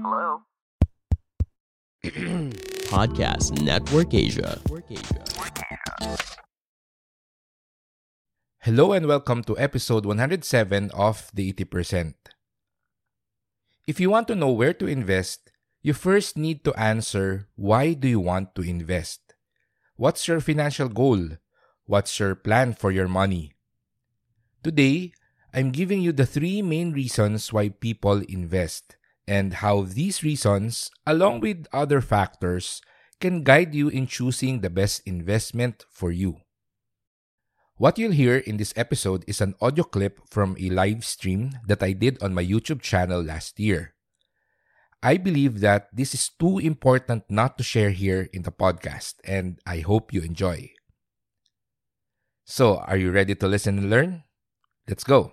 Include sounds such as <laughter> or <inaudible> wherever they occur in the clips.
Hello? <clears throat> Podcast Network Asia. Hello and welcome to episode 107 of The 80%. If you want to know where to invest, you first need to answer why do you want to invest? What's your financial goal? What's your plan for your money? Today, I'm giving you the three main reasons why people invest and how these reasons, along with other factors, can guide you in choosing the best investment for you. What you'll hear in this episode is an audio clip from a live stream that I did on my YouTube channel last year. I believe that this is too important not to share here in the podcast, and I hope you enjoy. So, are you ready to listen and learn? Let's go.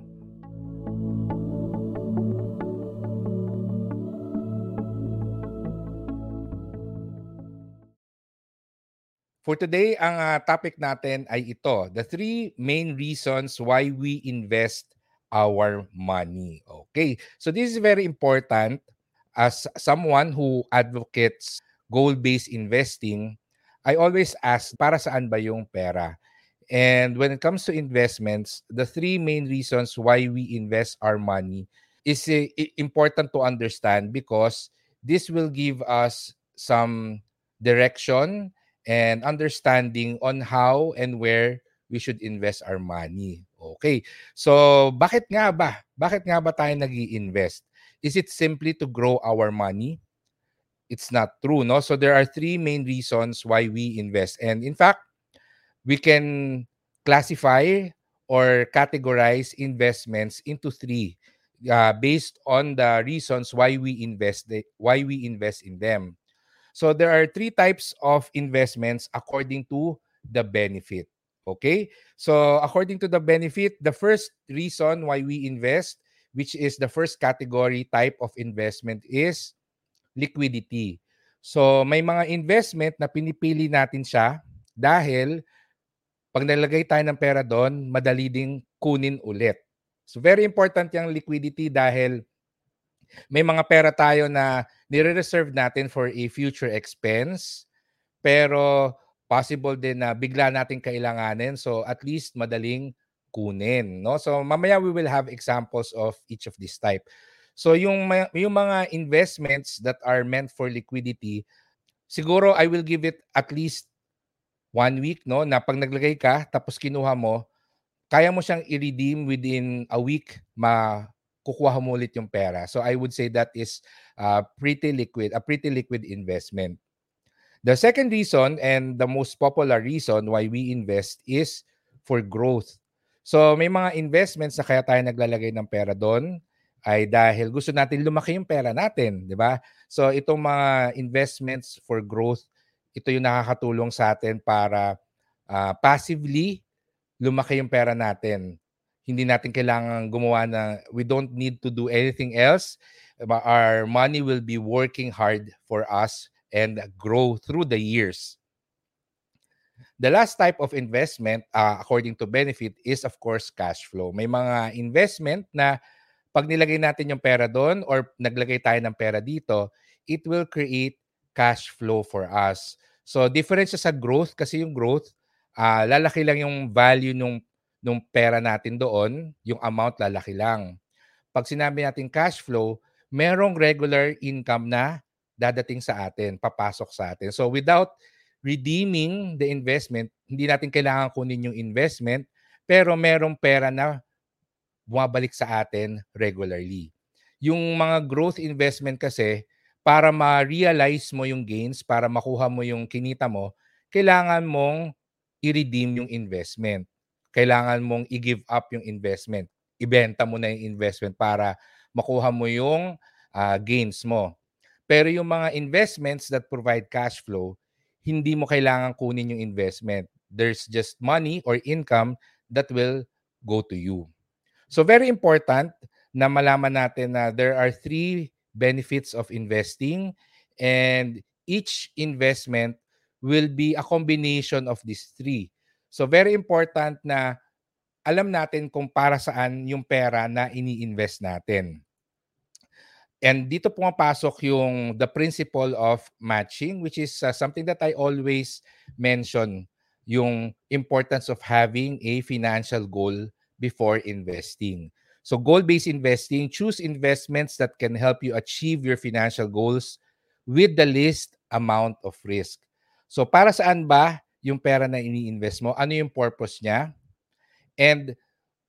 For today, ang uh, topic natin ay ito, the three main reasons why we invest our money. Okay, so this is very important as someone who advocates goal-based investing. I always ask, para saan ba yung pera? And when it comes to investments, the three main reasons why we invest our money is uh, important to understand because this will give us some direction and understanding on how and where we should invest our money. Okay. So, bakit nga ba? Bakit nga ba tayo nag invest Is it simply to grow our money? It's not true, no? So there are three main reasons why we invest. And in fact, we can classify or categorize investments into three uh, based on the reasons why we invest the, why we invest in them. So there are three types of investments according to the benefit. Okay? So according to the benefit, the first reason why we invest, which is the first category type of investment is liquidity. So may mga investment na pinipili natin siya dahil pag nalagay tayo ng pera doon, madali ding kunin ulit. So very important yung liquidity dahil may mga pera tayo na nire-reserve natin for a future expense, pero possible din na bigla natin kailanganin. So at least madaling kunin, no? So mamaya we will have examples of each of this type. So yung yung mga investments that are meant for liquidity, siguro I will give it at least one week, no? Na pag naglagay ka tapos kinuha mo, kaya mo siyang i-redeem within a week, ma kukuha mo ulit yung pera. So I would say that is uh, pretty liquid, a pretty liquid investment. The second reason and the most popular reason why we invest is for growth. So may mga investments na kaya tayo naglalagay ng pera doon ay dahil gusto natin lumaki yung pera natin, di ba? So itong mga investments for growth, ito yung nakakatulong sa atin para uh, passively lumaki yung pera natin hindi natin kailangan gumawa na we don't need to do anything else. Our money will be working hard for us and grow through the years. The last type of investment, uh, according to benefit, is of course cash flow. May mga investment na pag nilagay natin yung pera doon or naglagay tayo ng pera dito, it will create cash flow for us. So different sa growth kasi yung growth, uh, lalaki lang yung value ng nung pera natin doon, yung amount lalaki lang. Pag sinabi natin cash flow, merong regular income na dadating sa atin, papasok sa atin. So without redeeming the investment, hindi natin kailangan kunin yung investment, pero merong pera na bumabalik sa atin regularly. Yung mga growth investment kasi, para ma-realize mo yung gains, para makuha mo yung kinita mo, kailangan mong i-redeem yung investment. Kailangan mong i-give up yung investment. Ibenta mo na yung investment para makuha mo yung uh, gains mo. Pero yung mga investments that provide cash flow, hindi mo kailangan kunin yung investment. There's just money or income that will go to you. So very important na malaman natin na there are three benefits of investing and each investment will be a combination of these three. So very important na alam natin kung para saan yung pera na ini-invest natin. And dito pumapasok yung the principle of matching which is uh, something that I always mention yung importance of having a financial goal before investing. So goal-based investing, choose investments that can help you achieve your financial goals with the least amount of risk. So para saan ba yung pera na ini-invest mo? Ano yung purpose niya? And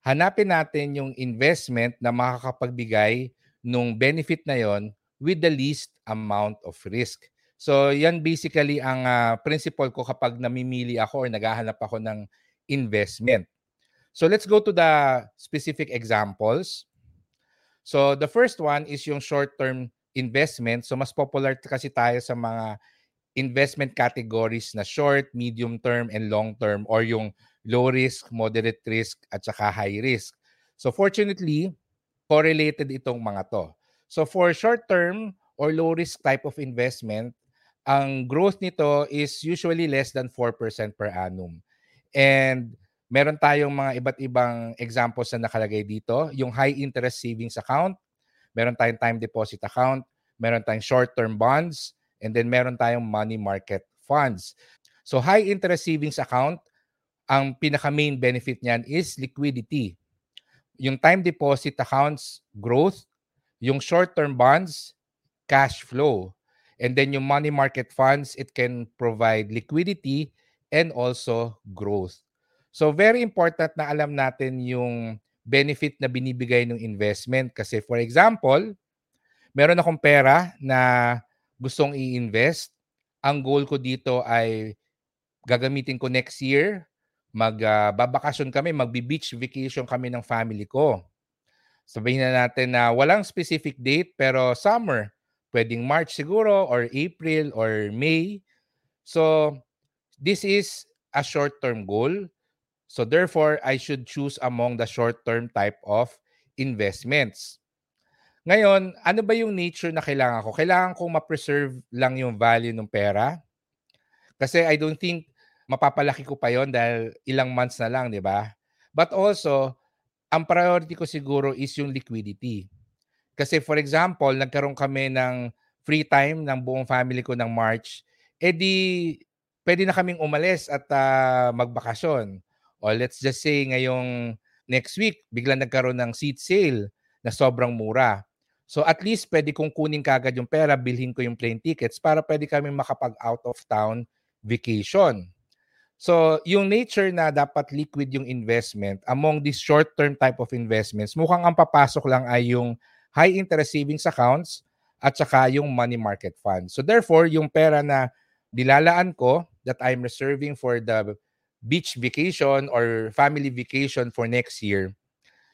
hanapin natin yung investment na makakapagbigay nung benefit na yon with the least amount of risk. So yan basically ang uh, principle ko kapag namimili ako or naghahanap ako ng investment. So let's go to the specific examples. So the first one is yung short-term investment. So mas popular kasi tayo sa mga investment categories na short, medium term, and long term or yung low risk, moderate risk, at saka high risk. So fortunately, correlated itong mga to. So for short-term or low-risk type of investment, ang growth nito is usually less than 4% per annum. And meron tayong mga iba't ibang examples na nakalagay dito. Yung high interest savings account, meron tayong time deposit account, meron tayong short-term bonds, and then meron tayong money market funds. So high interest savings account, ang pinaka main benefit niyan is liquidity yung time deposit accounts, growth. Yung short-term bonds, cash flow. And then yung money market funds, it can provide liquidity and also growth. So very important na alam natin yung benefit na binibigay ng investment. Kasi for example, meron akong pera na gustong i-invest. Ang goal ko dito ay gagamitin ko next year magbabakasyon uh, kami, magbi-beach vacation kami ng family ko. Sabihin na natin na walang specific date pero summer. Pwedeng March siguro or April or May. So this is a short-term goal. So therefore, I should choose among the short-term type of investments. Ngayon, ano ba yung nature na kailangan ko? Kailangan kong ma-preserve lang yung value ng pera. Kasi I don't think mapapalaki ko pa yon dahil ilang months na lang, di ba? But also, ang priority ko siguro is yung liquidity. Kasi for example, nagkaroon kami ng free time ng buong family ko ng March, edi eh pwede na kaming umalis at uh, magbakasyon. O let's just say ngayong next week, biglang nagkaroon ng seat sale na sobrang mura. So at least pwede kong kunin kagad yung pera, bilhin ko yung plane tickets para pwede kami makapag out of town vacation. So, yung nature na dapat liquid yung investment among these short-term type of investments, mukhang ang papasok lang ay yung high interest savings accounts at saka yung money market fund. So therefore, yung pera na dilalaan ko that I'm reserving for the beach vacation or family vacation for next year,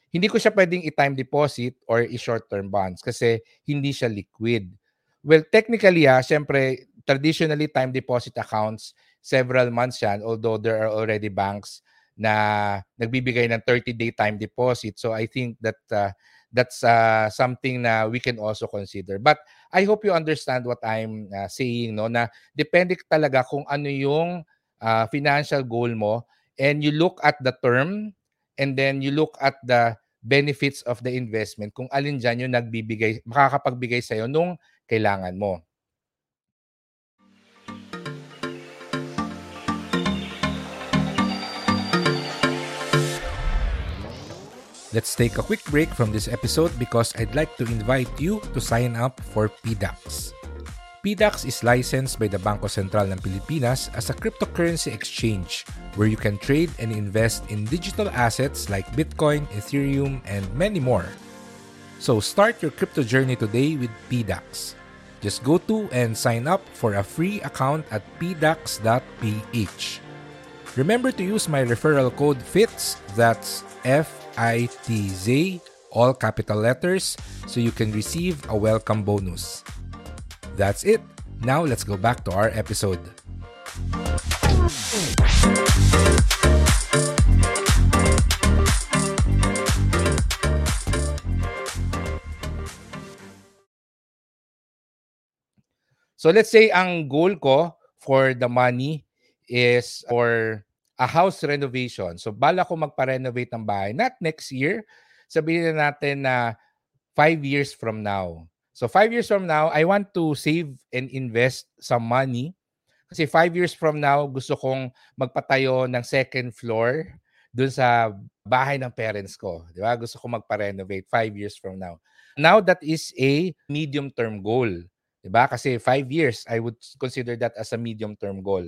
hindi ko siya pwedeng i-time deposit or i-short-term bonds kasi hindi siya liquid. Well, technically, ah, syempre, traditionally time deposit accounts, several months yan, although there are already banks na nagbibigay ng 30-day time deposit. So I think that uh, that's uh, something na we can also consider. But I hope you understand what I'm uh, saying, no? Na depende talaga kung ano yung uh, financial goal mo and you look at the term and then you look at the benefits of the investment kung alin dyan yung nagbibigay, makakapagbigay sa'yo nung kailangan mo. Let's take a quick break from this episode because I'd like to invite you to sign up for PDAX. PDAX is licensed by the Banco Central ng Pilipinas as a cryptocurrency exchange where you can trade and invest in digital assets like Bitcoin, Ethereum, and many more. So start your crypto journey today with PDAX. Just go to and sign up for a free account at pdax.ph. Remember to use my referral code FITZ, that's F I T Z, all capital letters, so you can receive a welcome bonus. That's it. Now let's go back to our episode. So let's say ang goal ko for the money is for a house renovation. So bala ko magpa-renovate ng bahay. Not next year. Sabihin na natin na five years from now. So five years from now, I want to save and invest some money. Kasi five years from now, gusto kong magpatayo ng second floor dun sa bahay ng parents ko. Di ba? Gusto kong magpa-renovate five years from now. Now, that is a medium-term goal. Di ba? Kasi five years, I would consider that as a medium-term goal.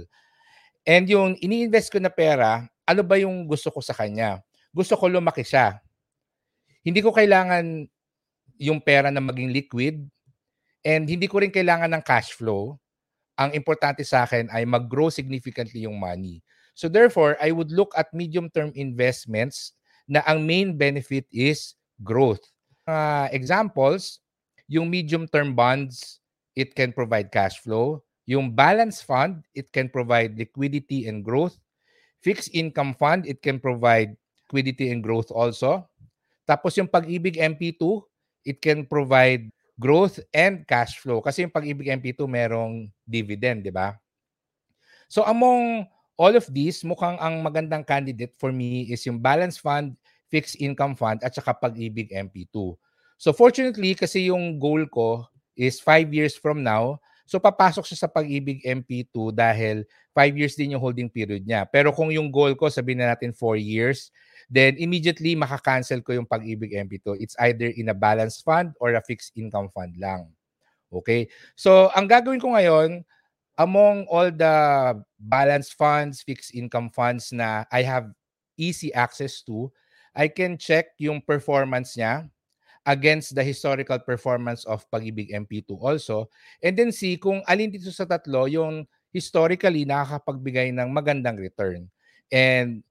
And yung ini-invest ko na pera, ano ba yung gusto ko sa kanya? Gusto ko lumaki siya. Hindi ko kailangan yung pera na maging liquid and hindi ko rin kailangan ng cash flow. Ang importante sa akin ay mag-grow significantly yung money. So therefore, I would look at medium-term investments na ang main benefit is growth. Uh, examples, yung medium-term bonds, it can provide cash flow. Yung balance fund, it can provide liquidity and growth. Fixed income fund, it can provide liquidity and growth also. Tapos yung pag-ibig MP2, it can provide growth and cash flow. Kasi yung pag-ibig MP2 merong dividend, di ba? So among all of these, mukhang ang magandang candidate for me is yung balance fund, fixed income fund, at saka pag-ibig MP2. So fortunately, kasi yung goal ko is 5 years from now, so papasok siya sa pag-ibig MP2 dahil 5 years din yung holding period niya. Pero kung yung goal ko, sabihin na natin 4 years, then immediately makakancel ko yung pag-ibig MP2. It's either in a balance fund or a fixed income fund lang. Okay? So, ang gagawin ko ngayon, among all the balance funds, fixed income funds na I have easy access to, I can check yung performance niya against the historical performance of Pag-ibig MP2 also and then see kung alin dito sa tatlo yung historically nakakapagbigay ng magandang return. And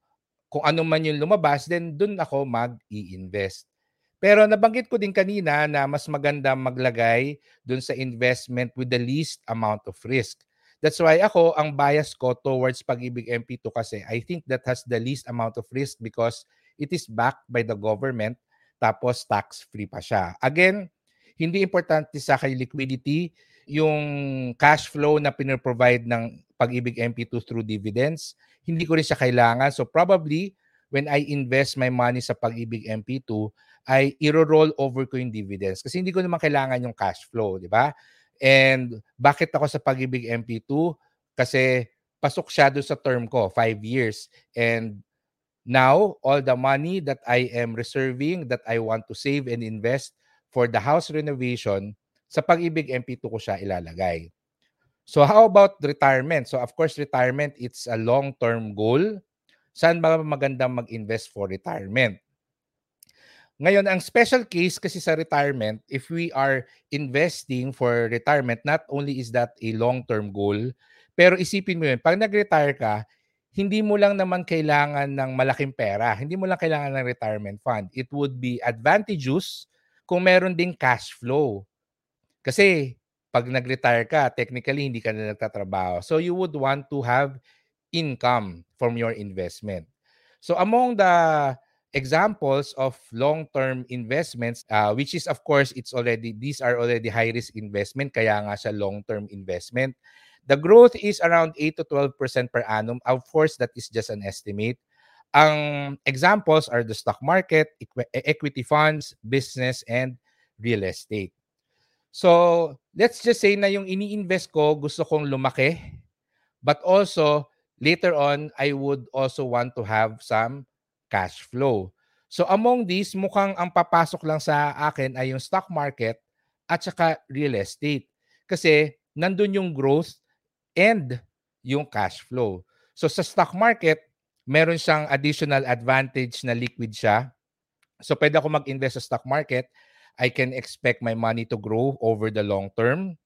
kung ano man yung lumabas, then dun ako mag-i-invest. Pero nabanggit ko din kanina na mas maganda maglagay dun sa investment with the least amount of risk. That's why ako, ang bias ko towards Pag-ibig MP2 kasi I think that has the least amount of risk because it is backed by the government tapos tax-free pa siya. Again, hindi importante sa akin liquidity, yung cash flow na pinoprovide ng Pag-ibig MP2 through dividends hindi ko rin siya kailangan. So probably, when I invest my money sa Pag-ibig MP2, ay i-roll over ko yung dividends. Kasi hindi ko naman kailangan yung cash flow, di ba? And bakit ako sa Pag-ibig MP2? Kasi pasok siya doon sa term ko, 5 years. And now, all the money that I am reserving, that I want to save and invest for the house renovation, sa Pag-ibig MP2 ko siya ilalagay. So how about retirement? So of course, retirement, it's a long-term goal. Saan ba magandang mag-invest for retirement? Ngayon, ang special case kasi sa retirement, if we are investing for retirement, not only is that a long-term goal, pero isipin mo yun, pag nag-retire ka, hindi mo lang naman kailangan ng malaking pera. Hindi mo lang kailangan ng retirement fund. It would be advantageous kung meron ding cash flow. Kasi pag nag-retire ka, technically hindi ka na nagtatrabaho. So you would want to have income from your investment. So among the examples of long-term investments, uh, which is of course, it's already, these are already high-risk investment, kaya nga siya long-term investment. The growth is around 8 to 12% per annum. Of course, that is just an estimate. Ang examples are the stock market, equity funds, business, and real estate. So, let's just say na yung ini-invest ko, gusto kong lumaki. But also, later on, I would also want to have some cash flow. So, among these, mukhang ang papasok lang sa akin ay yung stock market at saka real estate. Kasi, nandun yung growth and yung cash flow. So sa stock market, meron siyang additional advantage na liquid siya. So pwede ako mag-invest sa stock market. I can expect my money to grow over the long term.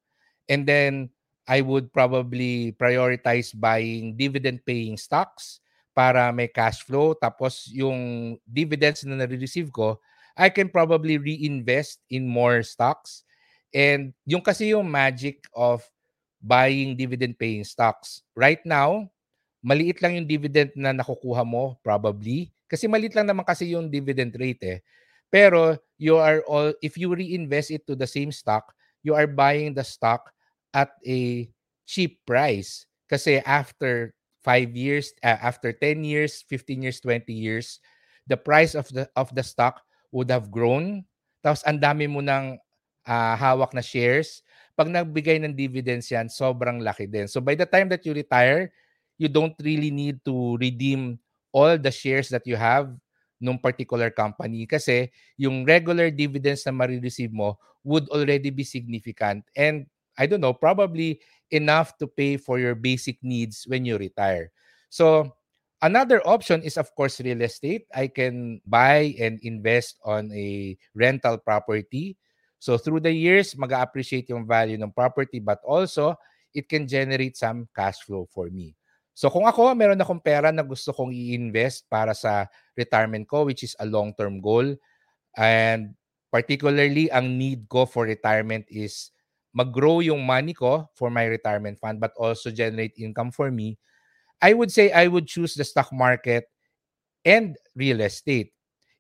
And then I would probably prioritize buying dividend paying stocks para may cash flow. Tapos yung dividends na nare-receive ko, I can probably reinvest in more stocks. And yung kasi yung magic of buying dividend paying stocks. Right now, maliit lang yung dividend na nakukuha mo probably. Kasi maliit lang naman kasi yung dividend rate eh. Pero you are all if you reinvest it to the same stock, you are buying the stock at a cheap price. Kasi after 5 years, uh, after 10 years, 15 years, 20 years, the price of the of the stock would have grown. Tapos ang dami mo ng uh, hawak na shares. Pag nagbigay ng dividends yan, sobrang laki din. So by the time that you retire, you don't really need to redeem all the shares that you have nung particular company kasi yung regular dividends na marireceive mo would already be significant and I don't know, probably enough to pay for your basic needs when you retire. So, another option is, of course, real estate. I can buy and invest on a rental property. So, through the years, mag-appreciate yung value ng property, but also, it can generate some cash flow for me. So, kung ako, meron akong pera na gusto kong i-invest para sa retirement ko, which is a long-term goal, and particularly, ang need ko for retirement is mag-grow yung money ko for my retirement fund but also generate income for me, I would say I would choose the stock market and real estate.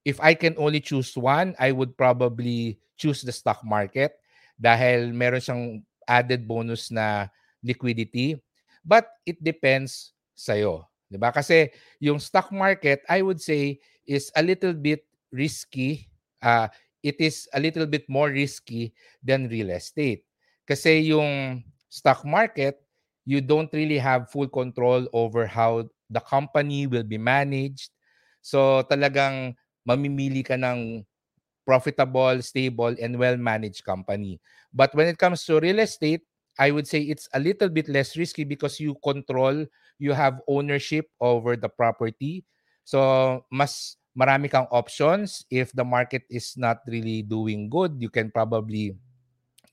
If I can only choose one, I would probably choose the stock market dahil meron siyang added bonus na liquidity. But it depends sa'yo. Diba? Kasi yung stock market, I would say, is a little bit risky. Uh, it is a little bit more risky than real estate. Kasi yung stock market, you don't really have full control over how the company will be managed. So talagang mamimili ka ng profitable, stable, and well-managed company. But when it comes to real estate, I would say it's a little bit less risky because you control, you have ownership over the property. So mas marami kang options. If the market is not really doing good, you can probably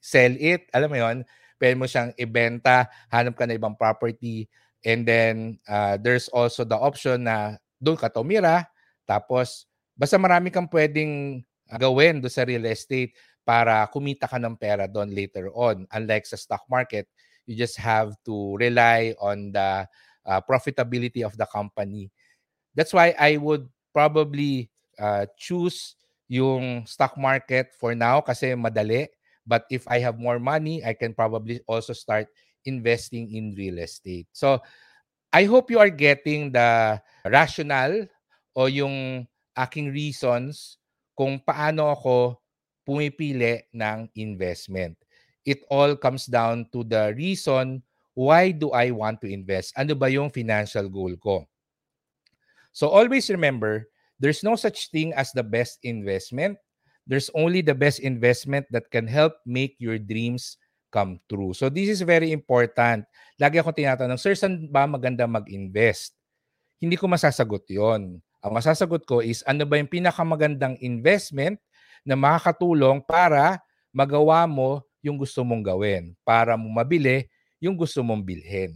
sell it, alam mo yon pwede mo siyang ibenta, hanap ka na ibang property, and then uh, there's also the option na doon ka tumira, tapos basta marami kang pwedeng gawin do sa real estate para kumita ka ng pera doon later on. Unlike sa stock market, you just have to rely on the uh, profitability of the company. That's why I would probably uh, choose yung stock market for now kasi madali But if I have more money, I can probably also start investing in real estate. So, I hope you are getting the rationale o yung aking reasons kung paano ako pumipili ng investment. It all comes down to the reason why do I want to invest? Ano ba yung financial goal ko? So always remember, there's no such thing as the best investment there's only the best investment that can help make your dreams come true. So this is very important. Lagi ako tinatanong, Sir, saan ba maganda mag-invest? Hindi ko masasagot yon. Ang masasagot ko is ano ba yung pinakamagandang investment na makakatulong para magawa mo yung gusto mong gawin, para mo mabili yung gusto mong bilhin.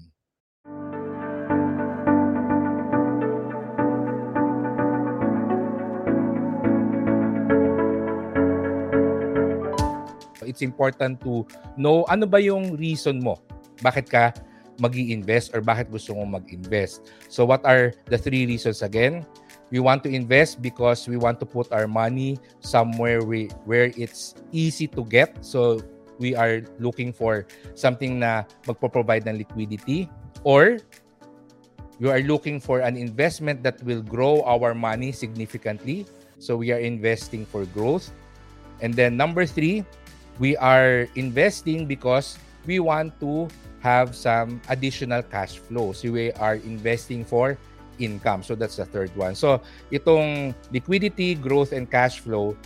it's important to know ano ba yung reason mo. Bakit ka mag invest or bakit gusto mo mag-invest. So what are the three reasons again? We want to invest because we want to put our money somewhere we, where it's easy to get. So we are looking for something na magpo-provide ng liquidity or we are looking for an investment that will grow our money significantly. So we are investing for growth. And then number three, we are investing because we want to have some additional cash flow. So we are investing for income. So that's the third one. So itong liquidity, growth, and cash flow,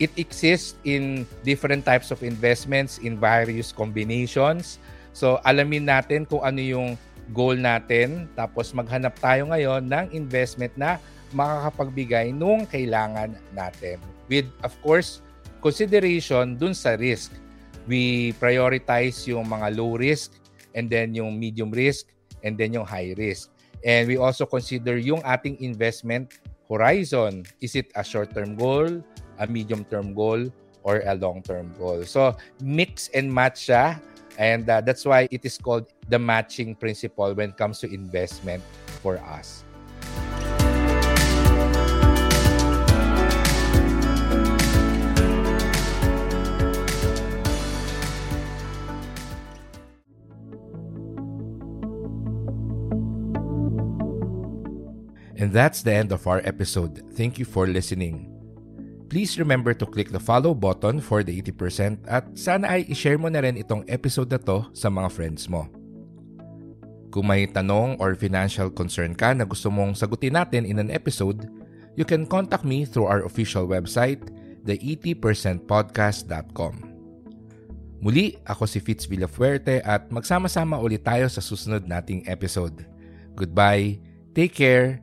It exists in different types of investments in various combinations. So alamin natin kung ano yung goal natin tapos maghanap tayo ngayon ng investment na makakapagbigay nung kailangan natin. With of course consideration dun sa risk. We prioritize yung mga low risk and then yung medium risk and then yung high risk. And we also consider yung ating investment horizon. Is it a short-term goal, a medium-term goal, or a long-term goal? So, mix and match siya. And uh, that's why it is called the matching principle when it comes to investment for us. And that's the end of our episode. Thank you for listening. Please remember to click the follow button for the 80% at sana ay ishare mo na rin itong episode na to sa mga friends mo. Kung may tanong or financial concern ka na gusto mong sagutin natin in an episode, you can contact me through our official website, the80percentpodcast.com. Muli, ako si Fitz Villafuerte at magsama-sama ulit tayo sa susunod nating episode. Goodbye, take care,